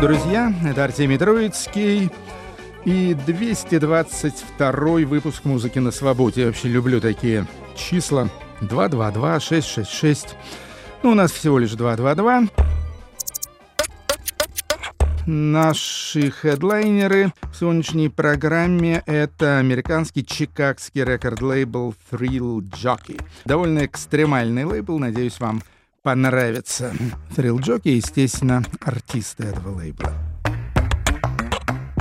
друзья, это Артемий Троицкий и 222 выпуск «Музыки на свободе». Я вообще люблю такие числа. 222, 666. Ну, у нас всего лишь 222. Наши хедлайнеры в сегодняшней программе — это американский чикагский рекорд-лейбл Thrill Jockey. Довольно экстремальный лейбл, надеюсь, вам понравится. Thrill Jockey, естественно, артисты этого лейбла.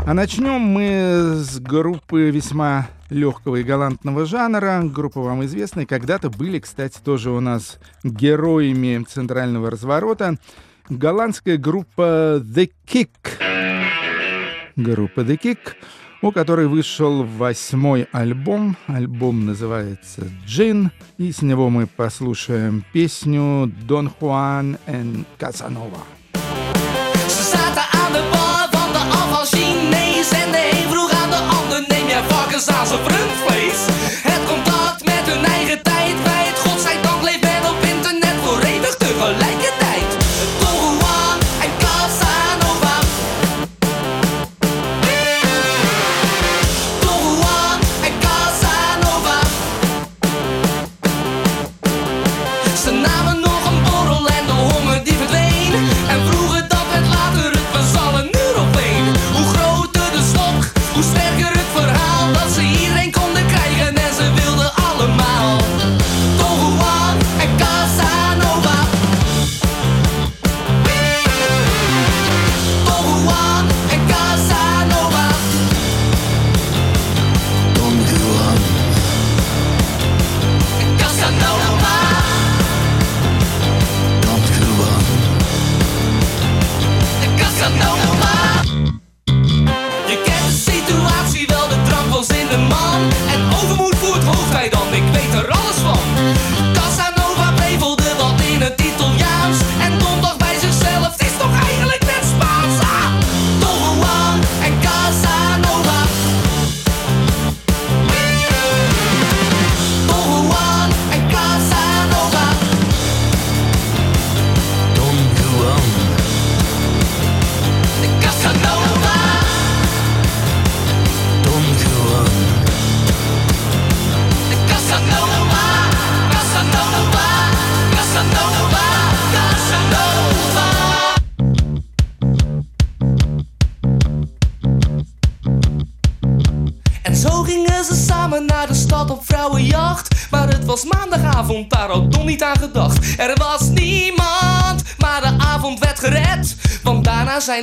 А начнем мы с группы весьма легкого и галантного жанра. Группа вам известная. Когда-то были, кстати, тоже у нас героями центрального разворота. Голландская группа The Kick. Группа The Kick, у которой вышел восьмой альбом. Альбом называется «Джин». И с него мы послушаем песню «Дон Хуан и Казанова». rundvlees. Het contact met hun eigen tijd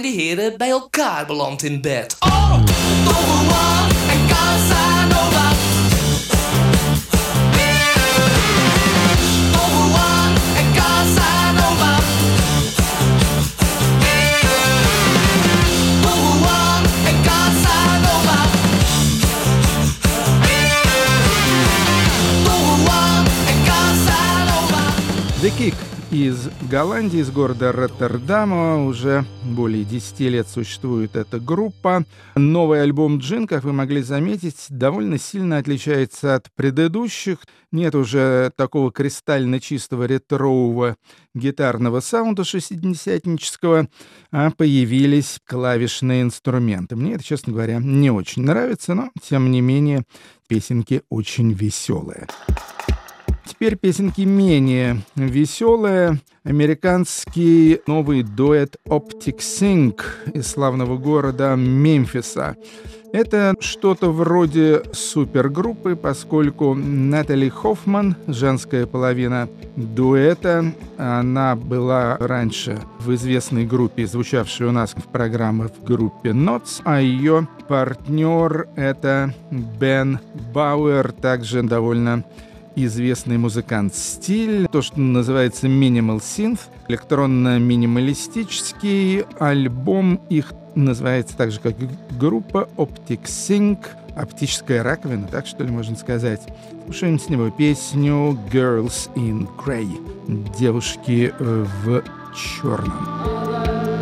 zijn de heren bij elkaar beland in bed. Oh, Don Juan en Casanova. Don Juan en Casanova. Don Juan en Casanova. Don Juan en Casanova. The Kick из Голландии, из города Роттердама. Уже более 10 лет существует эта группа. Новый альбом «Джин», как вы могли заметить, довольно сильно отличается от предыдущих. Нет уже такого кристально чистого ретрового гитарного саунда шестидесятнического, а появились клавишные инструменты. Мне это, честно говоря, не очень нравится, но, тем не менее, песенки очень веселые. Теперь песенки менее веселые. Американский новый дуэт Optic Sync из славного города Мемфиса. Это что-то вроде супергруппы, поскольку Натали Хоффман, женская половина дуэта, она была раньше в известной группе, звучавшей у нас в программах в группе Notes, а ее партнер это Бен Бауэр, также довольно известный музыкант стиль, то, что называется Minimal Synth, электронно-минималистический альбом их называется так же, как группа Optic Sync, оптическая раковина, так что ли можно сказать. Слушаем с него песню Girls in Grey, девушки э, в черном.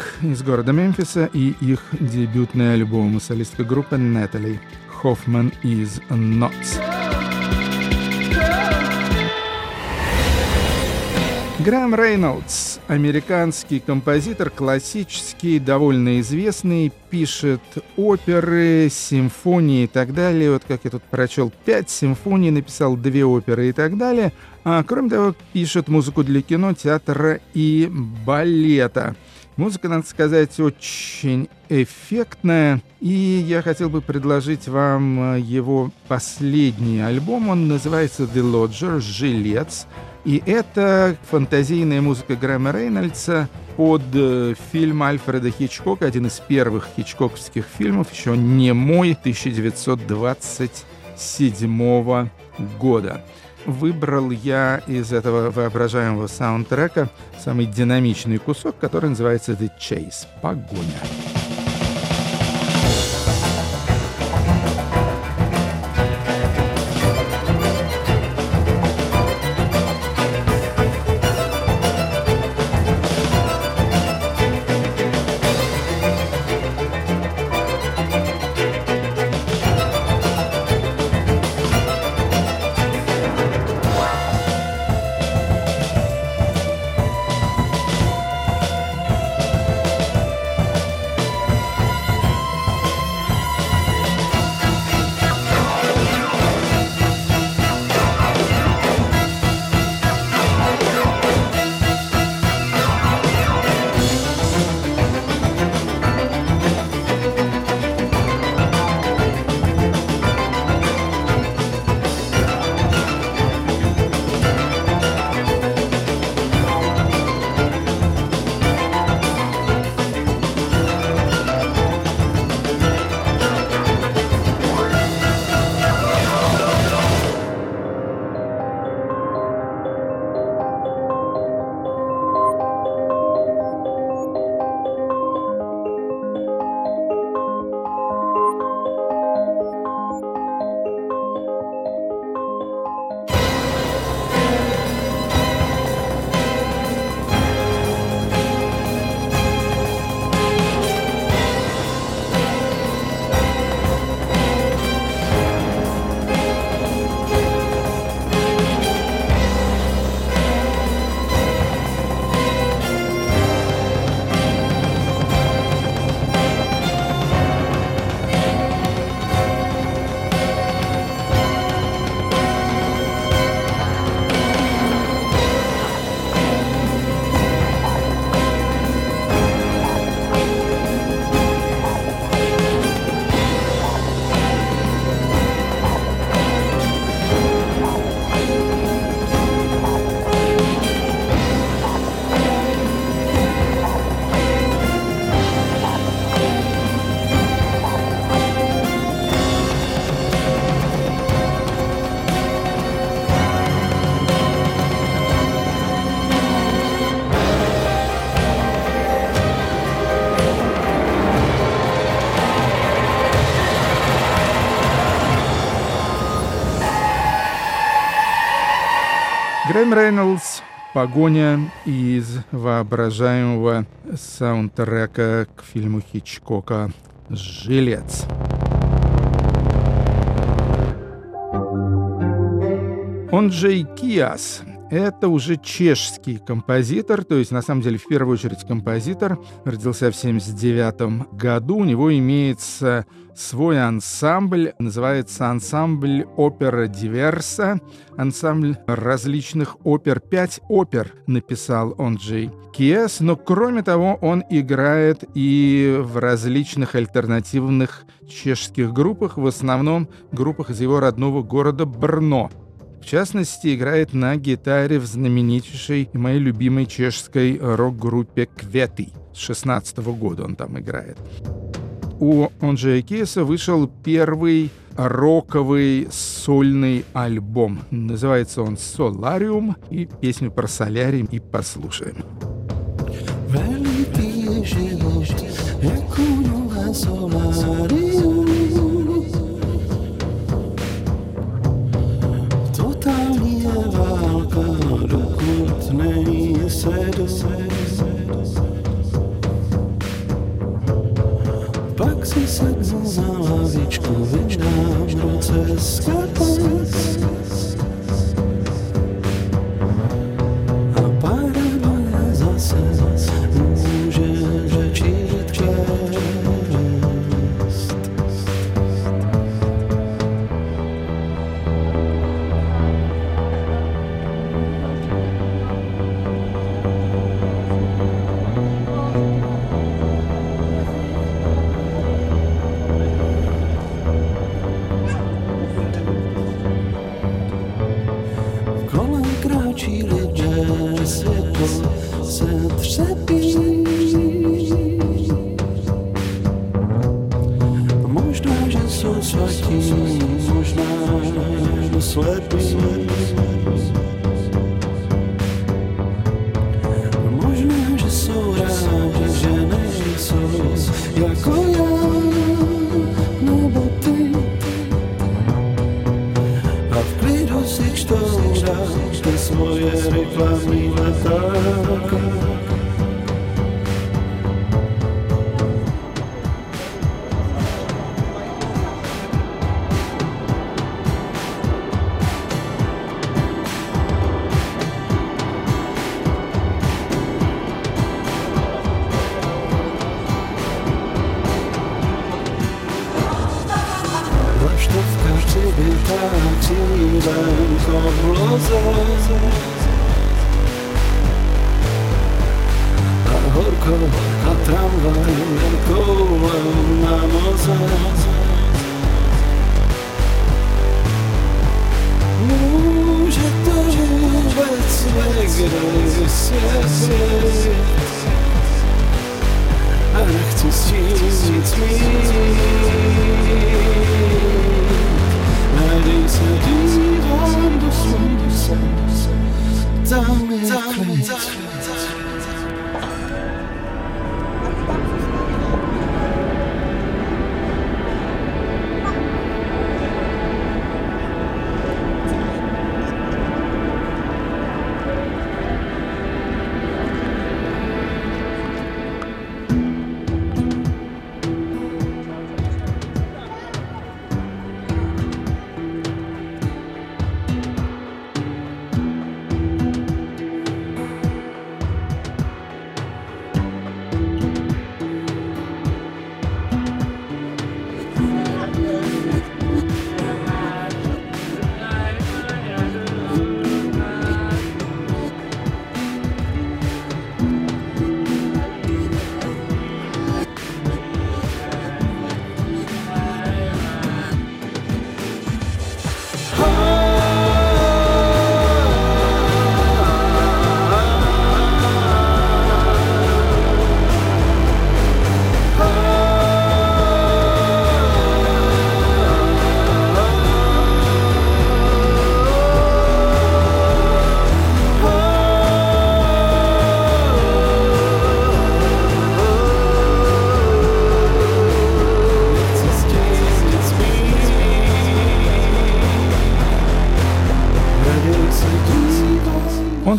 Sing из города Мемфиса и их дебютный альбом солистка группы Natalie Hoffman из Knots. Грэм Рейнольдс, американский композитор, классический, довольно известный, пишет оперы, симфонии и так далее. Вот как я тут прочел, пять симфоний, написал две оперы и так далее. А кроме того, пишет музыку для кино, театра и балета. Музыка, надо сказать, очень эффектная. И я хотел бы предложить вам его последний альбом. Он называется «The Lodger», «Жилец». И это фантазийная музыка Грэма Рейнольдса под э, фильм Альфреда Хичкока, один из первых хичкоковских фильмов, еще не мой, 1927 года. Выбрал я из этого воображаемого саундтрека самый динамичный кусок, который называется «The Chase» — «Погоня». Грэм Рейнольдс «Погоня» из воображаемого саундтрека к фильму Хичкока «Жилец». Он Джей Киас это уже чешский композитор, то есть на самом деле в первую очередь композитор. Родился в 79 году. У него имеется свой ансамбль, называется ансамбль опера диверса, ансамбль различных опер. Пять опер написал он Джей Киес, но кроме того он играет и в различных альтернативных чешских группах, в основном группах из его родного города Брно. В частности, играет на гитаре в знаменитейшей и моей любимой чешской рок-группе «Кветы». С 16 года он там играет. У Онджея Кейса вышел первый роковый сольный альбом. Называется он «Солариум», и песню про солярий и послушаем. Solarium winter.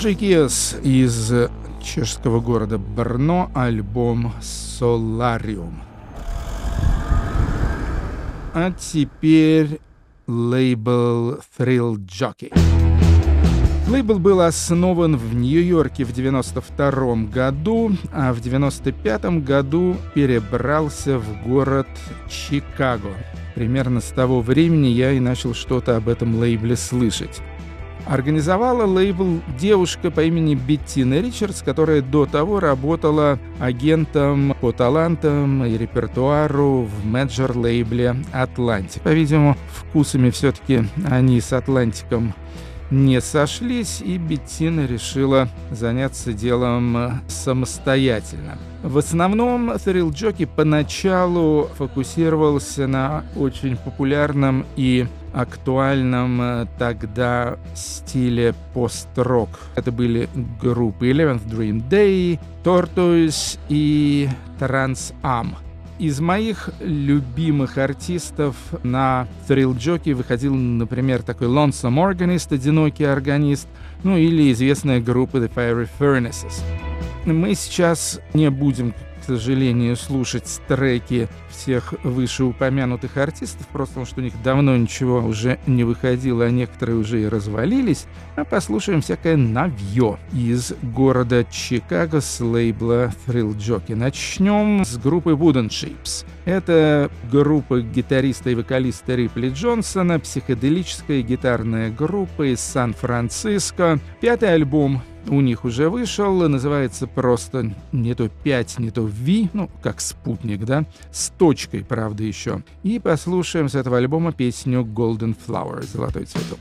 Же Киас из чешского города Брно, альбом «Солариум». А теперь лейбл Thrill Jockey. Лейбл был основан в Нью-Йорке в 92 году, а в 95 году перебрался в город Чикаго. Примерно с того времени я и начал что-то об этом лейбле слышать. Организовала лейбл девушка по имени Беттина Ричардс, которая до того работала агентом по талантам и репертуару в менеджер-лейбле «Атлантик». По-видимому, вкусами все-таки они с «Атлантиком» не сошлись, и Беттина решила заняться делом самостоятельно. В основном Thrill Jockey поначалу фокусировался на очень популярном и актуальном э, тогда стиле пост-рок. Это были группы Eleventh Dream Day, Tortoise и Trans Am. Из моих любимых артистов на Thrill Jockey выходил, например, такой Lonesome Organist, одинокий органист, ну или известная группа The Fiery Furnaces. Мы сейчас не будем к сожалению, слушать треки всех вышеупомянутых артистов, просто потому что у них давно ничего уже не выходило, а некоторые уже и развалились, а послушаем всякое навье из города Чикаго с лейбла Thrill Jockey. Начнем с группы Wooden Shapes. Это группа гитариста и вокалиста Рипли Джонсона, психоделическая гитарная группа из Сан-Франциско. Пятый альбом у них уже вышел, называется просто не то 5, не то V, ну, как спутник, да, с точкой, правда, еще. И послушаем с этого альбома песню Golden Flower, «Золотой цветок».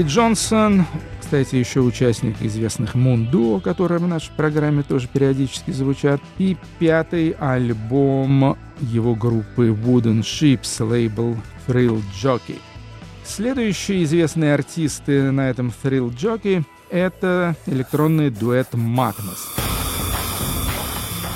Рипли Джонсон, кстати, еще участник известных Мундо, которые в нашей программе тоже периодически звучат, и пятый альбом его группы Wooden Ships, лейбл Thrill Jockey. Следующие известные артисты на этом Thrill Jockey — это электронный дуэт Magnus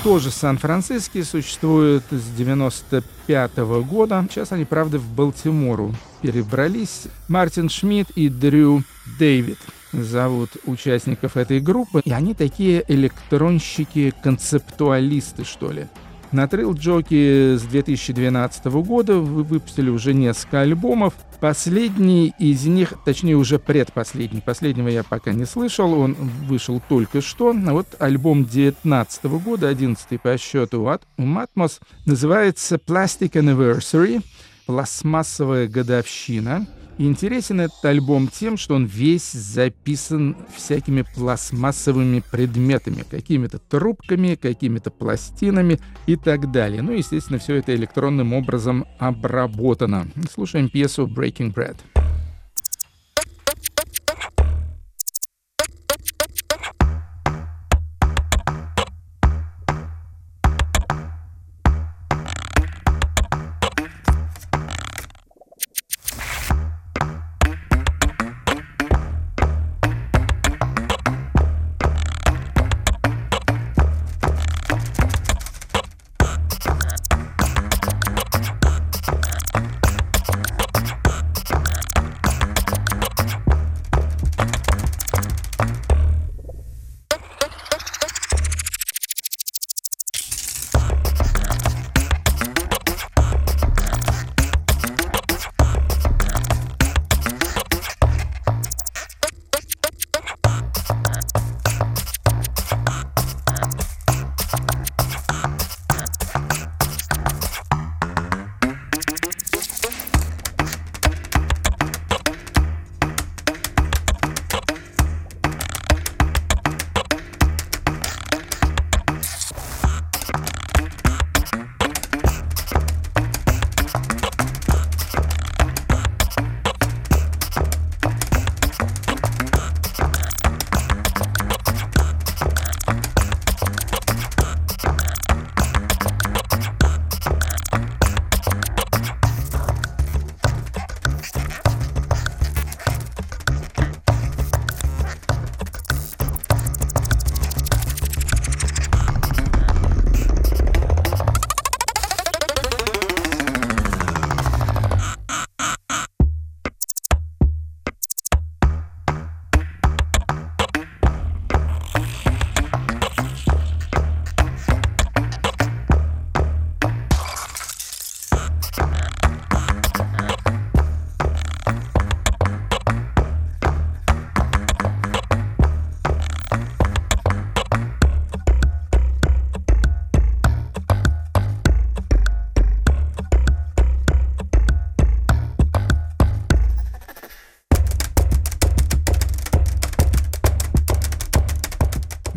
тоже Сан-Франциско, существует с 95 -го года. Сейчас они, правда, в Балтимору перебрались. Мартин Шмидт и Дрю Дэвид зовут участников этой группы. И они такие электронщики-концептуалисты, что ли. На Trail Jockey с 2012 года вы выпустили уже несколько альбомов. Последний из них, точнее уже предпоследний, последнего я пока не слышал, он вышел только что. А вот альбом 2019 года, 11 по счету от Матмос, называется Plastic Anniversary, пластмассовая годовщина. Интересен этот альбом тем, что он весь записан всякими пластмассовыми предметами, какими-то трубками, какими-то пластинами и так далее. Ну, естественно, все это электронным образом обработано. Слушаем пьесу «Breaking Bread».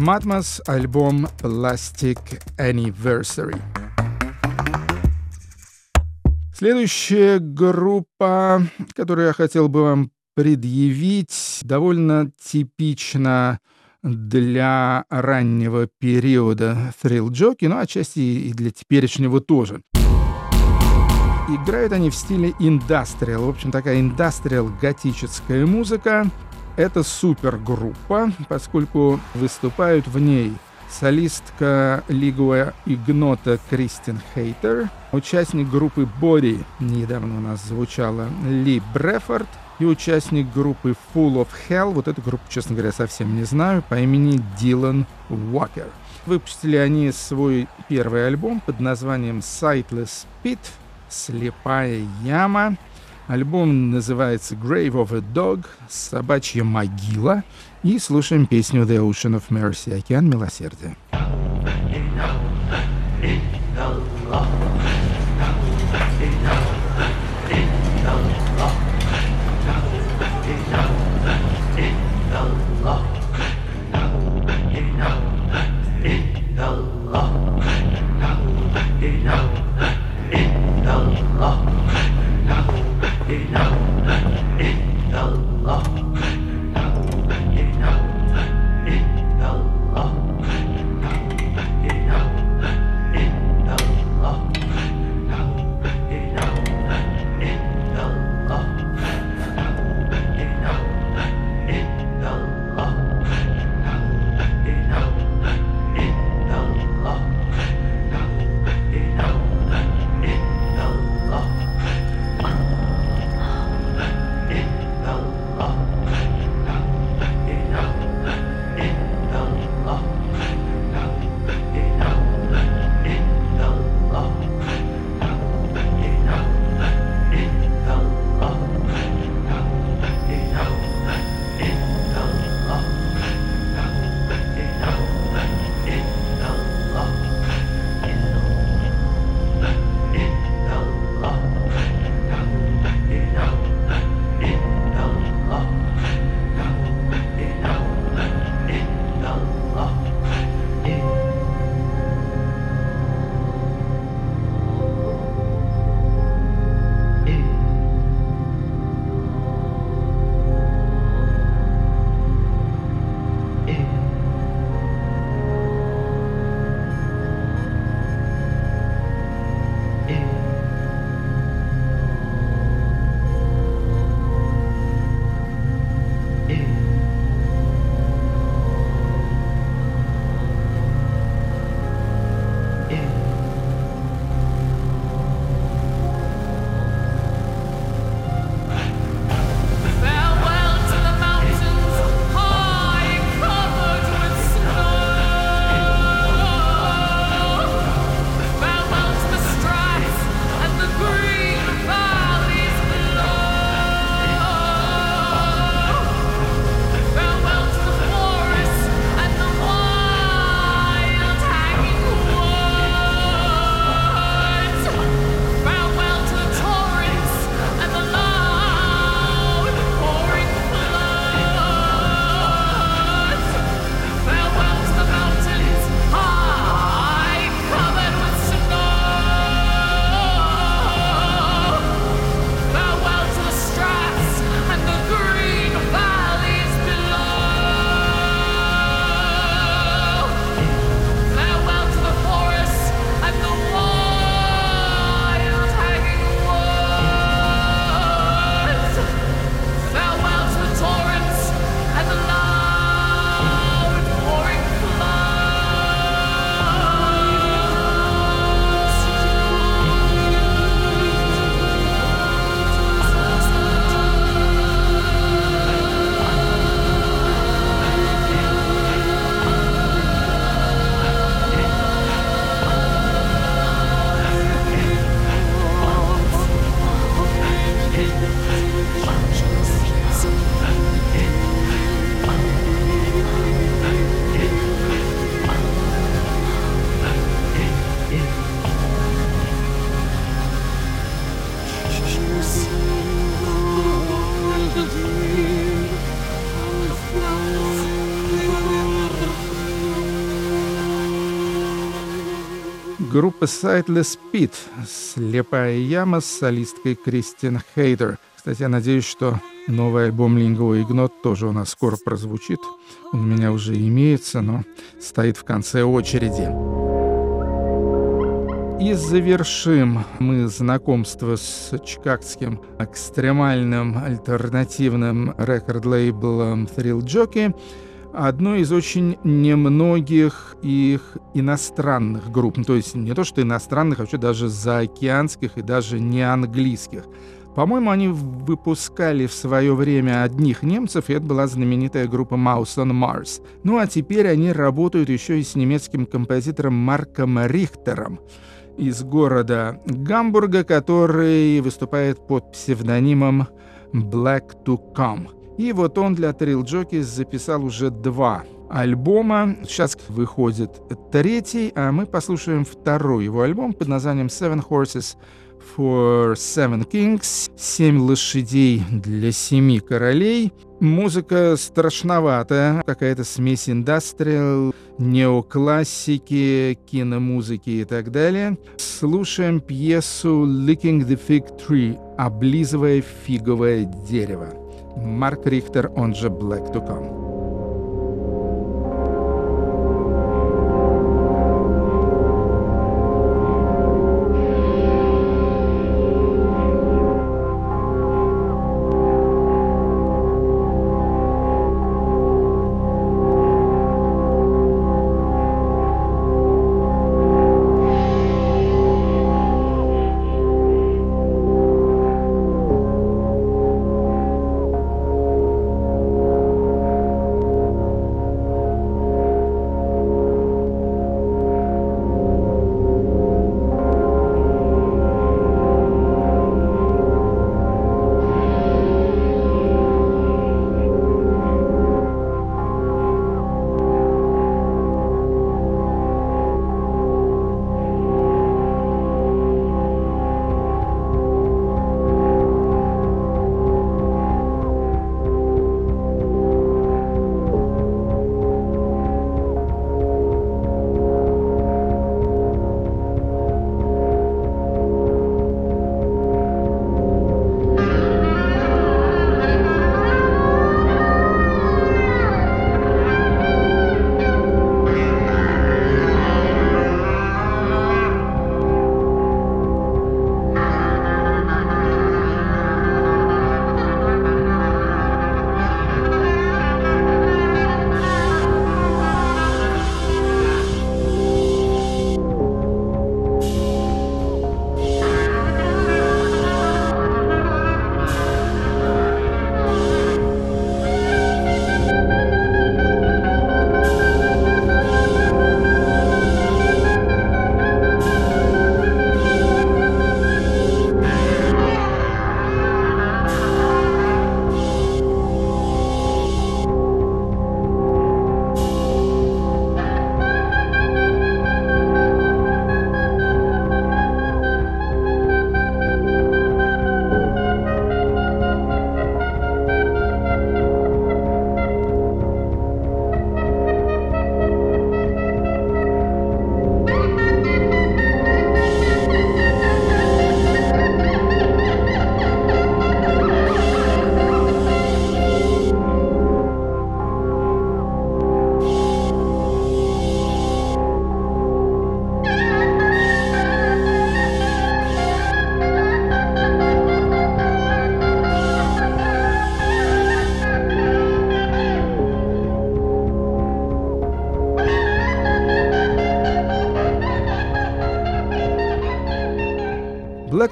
Матмас, альбом Plastic Anniversary. Следующая группа, которую я хотел бы вам предъявить, довольно типична для раннего периода Thrill Jockey, ну, отчасти и для теперешнего тоже. Играют они в стиле индастриал. В общем, такая индастриал готическая музыка. Это супергруппа, поскольку выступают в ней солистка Лигуа Игнота Кристин Хейтер, участник группы Body, недавно у нас звучала Ли Брефорд, и участник группы Full of Hell, вот эту группу, честно говоря, совсем не знаю, по имени Дилан Уокер. Выпустили они свой первый альбом под названием Sightless Pit, «Слепая яма». Альбом называется Grave of a Dog, собачья могила. И слушаем песню The Ocean of Mercy, океан милосердия. In Группа Sightless Pit «Слепая яма» с солисткой Кристин Хейдер. Кстати, я надеюсь, что новый альбом Линго Игнот тоже у нас скоро прозвучит. Он у меня уже имеется, но стоит в конце очереди. И завершим мы знакомство с чикагским экстремальным альтернативным рекорд-лейблом Thrill Jockey – одной из очень немногих их иностранных групп. Ну, то есть не то, что иностранных, а вообще даже заокеанских и даже не английских. По-моему, они выпускали в свое время одних немцев, и это была знаменитая группа Mouse on Mars. Ну а теперь они работают еще и с немецким композитором Марком Рихтером из города Гамбурга, который выступает под псевдонимом Black to Come. И вот он для Thrill Jockeys записал уже два альбома. Сейчас выходит третий, а мы послушаем второй его альбом под названием Seven Horses for Seven Kings. Семь лошадей для семи королей. Музыка страшноватая, какая-то смесь индастриал, неоклассики, киномузыки и так далее. Слушаем пьесу «Licking the Fig Tree» — «Облизывая фиговое дерево». Марк Рихтер, он же Black to Come.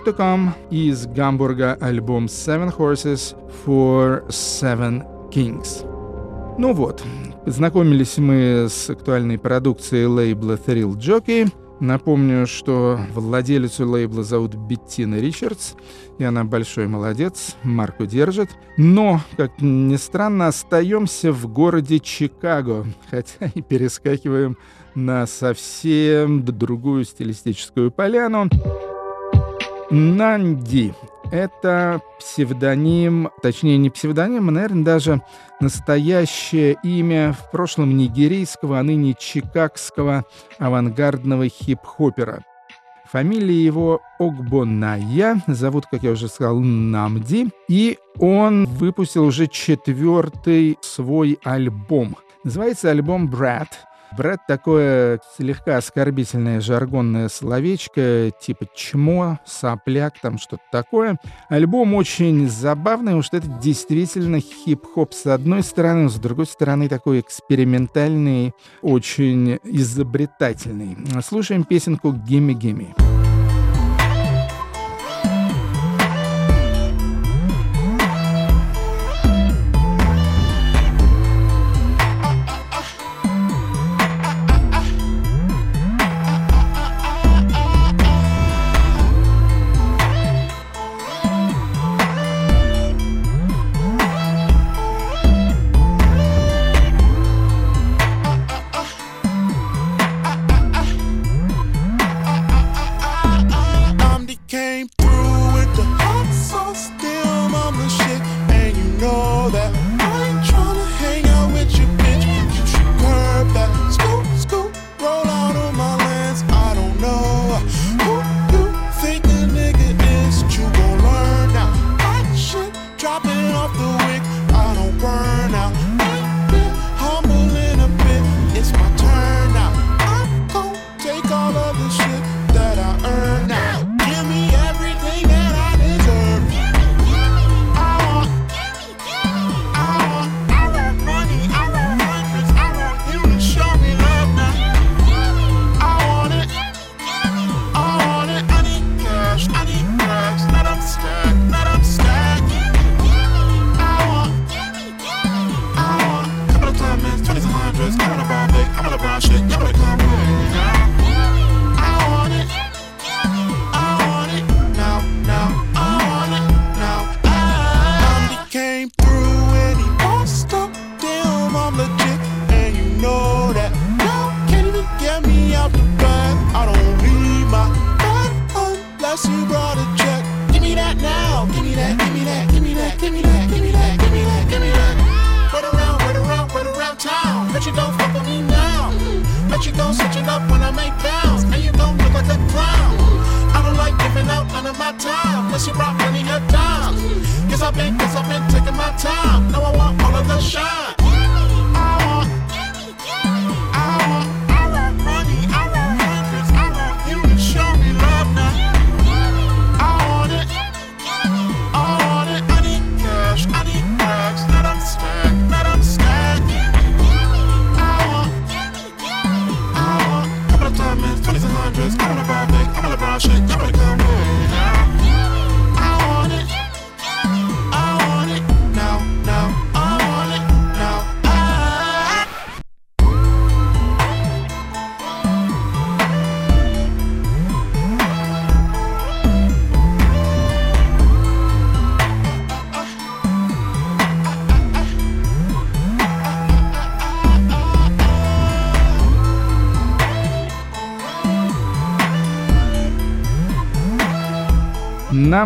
To Come из Гамбурга альбом Seven Horses for Seven Kings. Ну вот, познакомились мы с актуальной продукцией лейбла Thrill Jockey. Напомню, что владелицу лейбла зовут Беттина Ричардс, и она большой молодец, марку держит. Но, как ни странно, остаемся в городе Чикаго, хотя и перескакиваем на совсем другую стилистическую поляну. Нанди. Это псевдоним, точнее не псевдоним, а, наверное, даже настоящее имя в прошлом нигерийского, а ныне чикагского авангардного хип-хопера. Фамилия его Огбоная, зовут, как я уже сказал, Намди, и он выпустил уже четвертый свой альбом. Называется альбом «Брат», Брат такое слегка оскорбительное жаргонное словечко, типа чмо, сопляк, там что-то такое. Альбом очень забавный, потому что это действительно хип-хоп с одной стороны, с другой стороны такой экспериментальный, очень изобретательный. Слушаем песенку «Гимми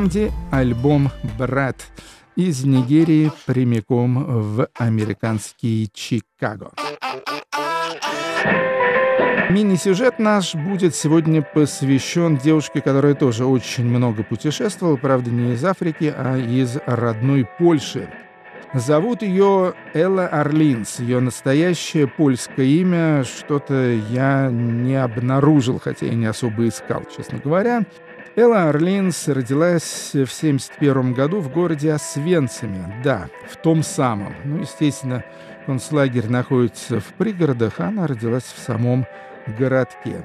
Намди альбом «Брат» из Нигерии прямиком в американский Чикаго. Мини-сюжет наш будет сегодня посвящен девушке, которая тоже очень много путешествовала, правда, не из Африки, а из родной Польши. Зовут ее Элла Орлинс. Ее настоящее польское имя что-то я не обнаружил, хотя и не особо искал, честно говоря. Элла Орлинс родилась в 1971 году в городе Освенциме. Да, в том самом. Ну, естественно, концлагерь находится в пригородах, а она родилась в самом городке.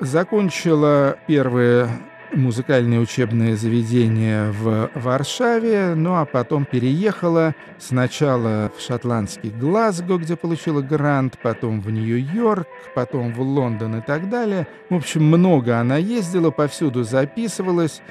Закончила первые музыкальное учебное заведение в Варшаве, ну а потом переехала сначала в шотландский Глазго, где получила грант, потом в Нью-Йорк, потом в Лондон и так далее. В общем, много она ездила, повсюду записывалась.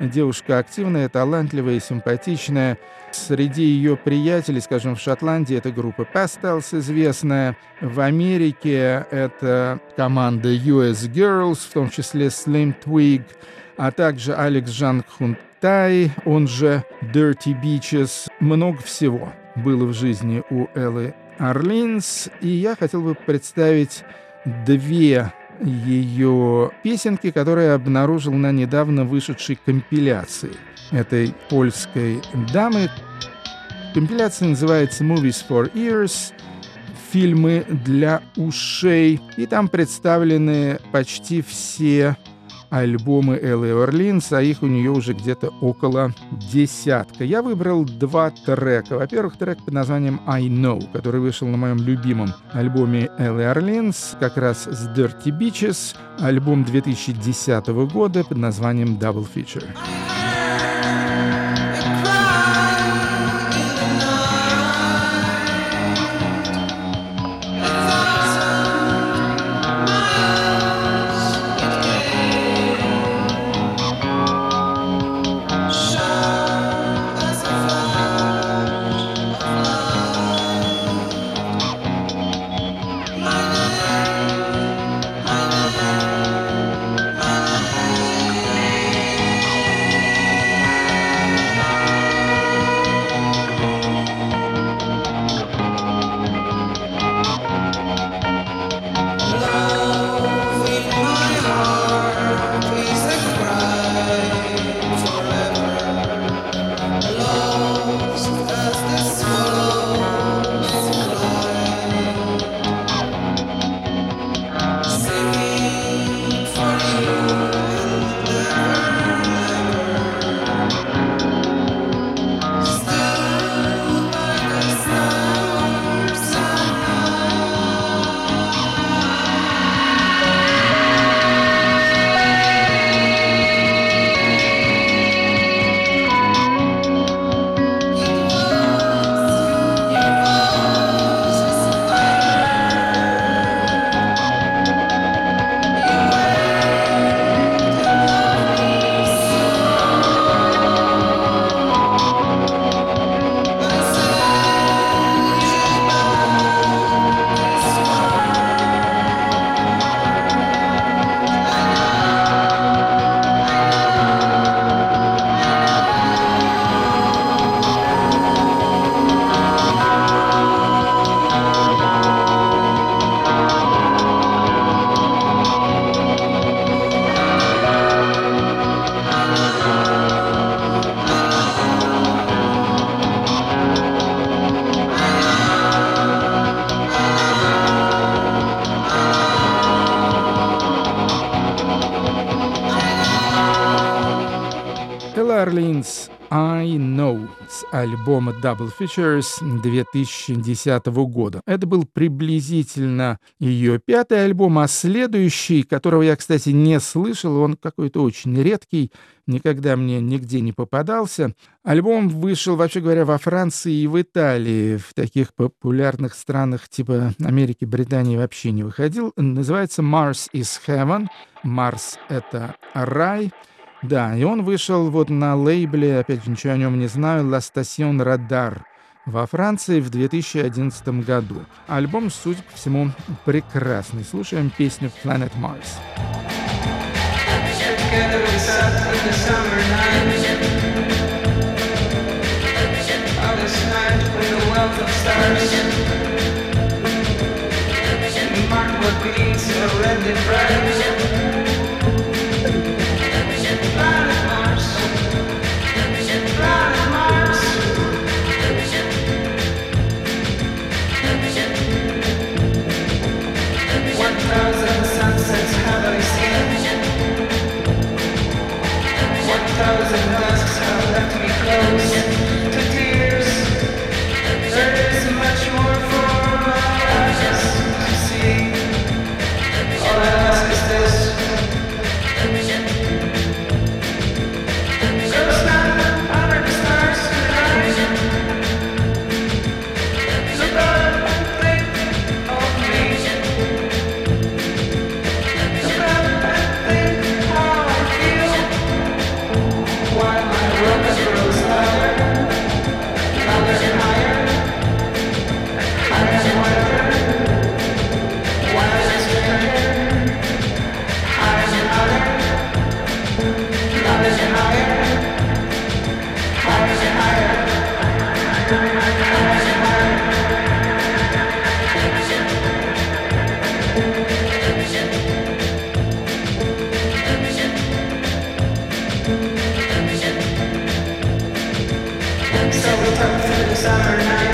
Девушка активная, талантливая, симпатичная. Среди ее приятелей, скажем, в Шотландии это группа Pastels известная. В Америке это команда US Girls, в том числе Slim Twig – а также Алекс Жан Хунтай, он же Dirty Beaches. Много всего было в жизни у Эллы Орлинс, и я хотел бы представить две ее песенки, которые обнаружил на недавно вышедшей компиляции этой польской дамы. Компиляция называется «Movies for Ears», фильмы для ушей, и там представлены почти все альбомы Эллы Орлинс, а их у нее уже где-то около десятка. Я выбрал два трека. Во-первых, трек под названием «I Know», который вышел на моем любимом альбоме Эллы Орлинс, как раз с Dirty Beaches, альбом 2010 года под названием «Double Feature». Альбома Double Features 2010 года. Это был приблизительно ее пятый альбом, а следующий, которого я, кстати, не слышал, он какой-то очень редкий, никогда мне нигде не попадался. Альбом вышел, вообще говоря, во Франции и в Италии, в таких популярных странах типа Америки, Британии вообще не выходил. Называется «Mars is Heaven». «Марс — это рай». Да, и он вышел вот на лейбле, опять же, ничего о нем не знаю, «La Station Radar» во Франции в 2011 году. Альбом, судя по всему, прекрасный. Слушаем песню «Planet Mars». Mark what beats a red and bright Summer night.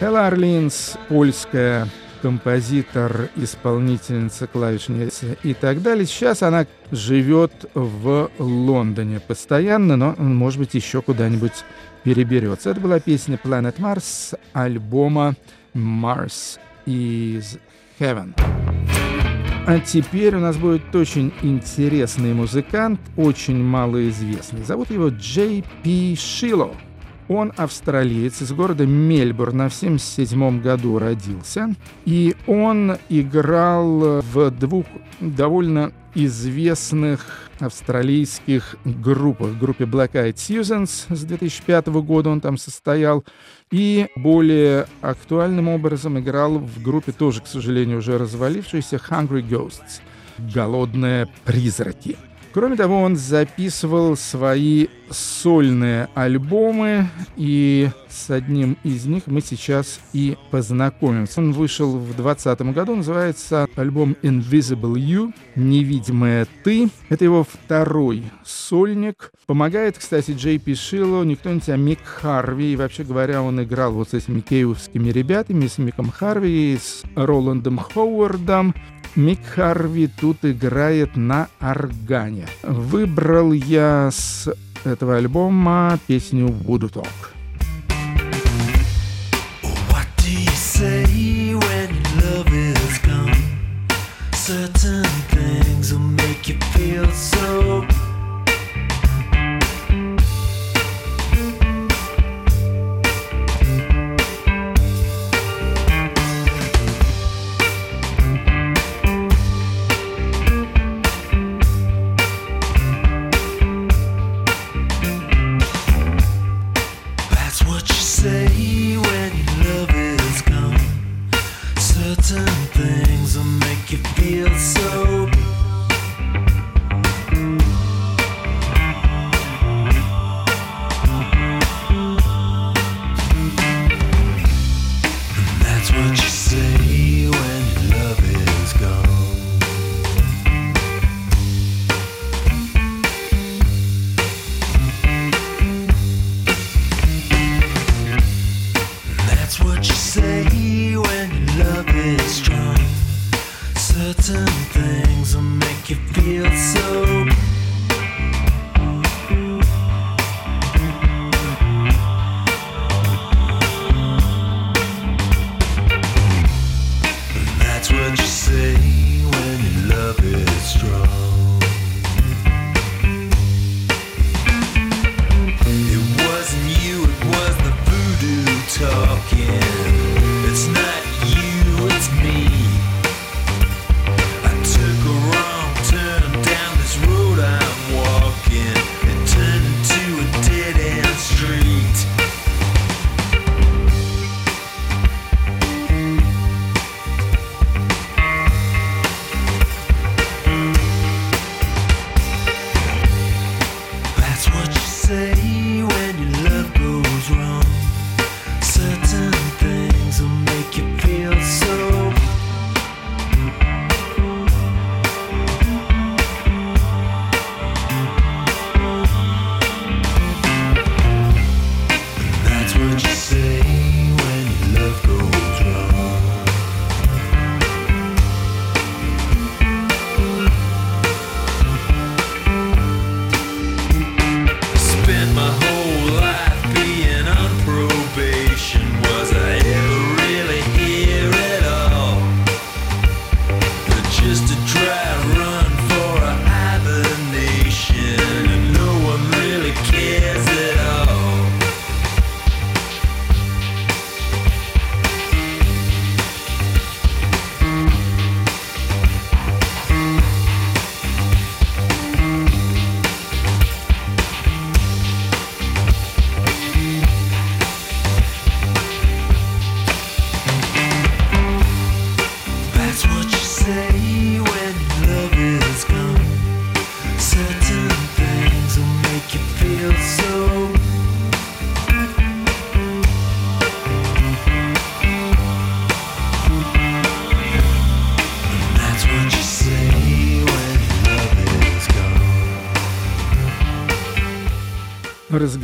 Элла Орлинс, польская композитор, исполнительница, клавишница и так далее. Сейчас она живет в Лондоне постоянно, но, может быть, еще куда-нибудь переберется. Это была песня Planet Mars альбома Mars is Heaven. А теперь у нас будет очень интересный музыкант, очень малоизвестный. Зовут его Джей Пи Шило. Он австралиец из города Мельбурн, в 1977 году родился. И он играл в двух довольно известных австралийских группах. Группе Black Eyed Susans с 2005 года он там состоял. И более актуальным образом играл в группе, тоже, к сожалению, уже развалившейся, Hungry Ghosts. «Голодные призраки». Кроме того, он записывал свои сольные альбомы, и с одним из них мы сейчас и познакомимся. Он вышел в 2020 году, называется альбом Invisible You, «Невидимая ты». Это его второй сольник. Помогает, кстати, Джей Пи Шило, не а Мик Харви. И вообще говоря, он играл вот с этими киевскими ребятами, с Миком Харви, с Роландом Ховардом. Мик Харви тут играет на органе. Выбрал я с этого альбома песню «Voodoo Talk».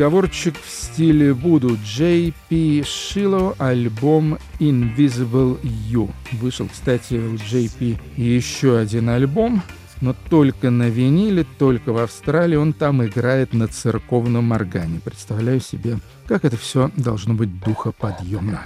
Разговорчик в стиле Буду. J.P. Шило, альбом Invisible You. Вышел, кстати, у J.P. еще один альбом, но только на виниле, только в Австралии. Он там играет на церковном органе. Представляю себе, как это все должно быть духоподъемно.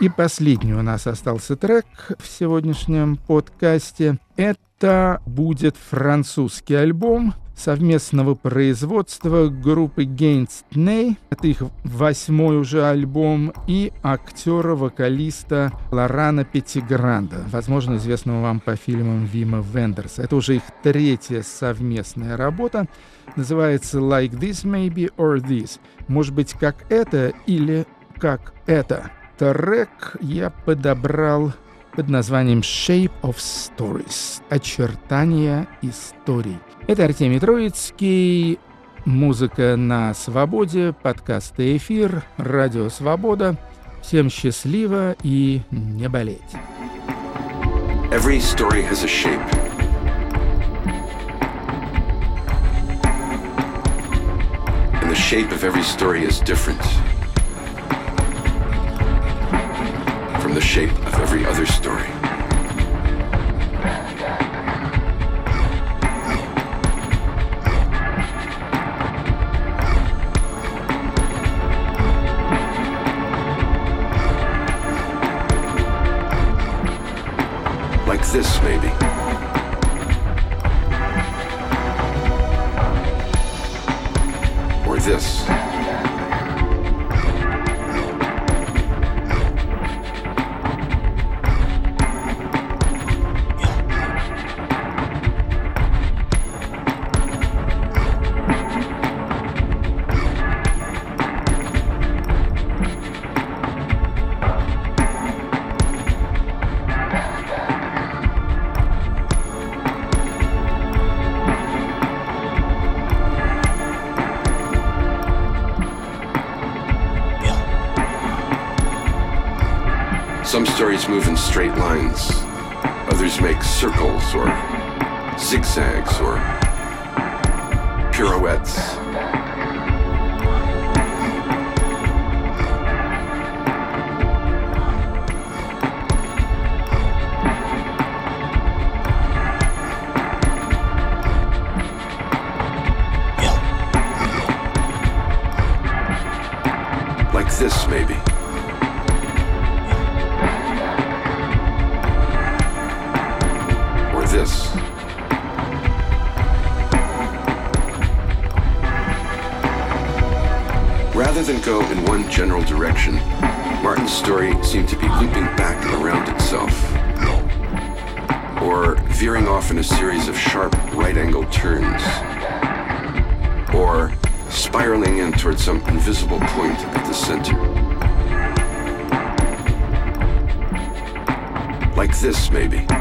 И последний у нас остался трек в сегодняшнем подкасте. Это будет французский альбом совместного производства группы Gainst Ney. Это их восьмой уже альбом. И актера-вокалиста Лорана Петтигранда, возможно, известного вам по фильмам Вима Вендерса. Это уже их третья совместная работа. Называется Like This Maybe or This. Может быть, как это или как это. Трек я подобрал под названием Shape of Stories – очертания историй. Это Артемий Троицкий, музыка на свободе, подкаст и эфир, радио «Свобода». Всем счастливо и не болеть. Every story has a shape. And the shape of every story is different the shape of every other story. Like this, maybe. Or this. Stories move in straight lines. Others make circles or zigzags or pirouettes. Invisible point at the center. Like this, maybe.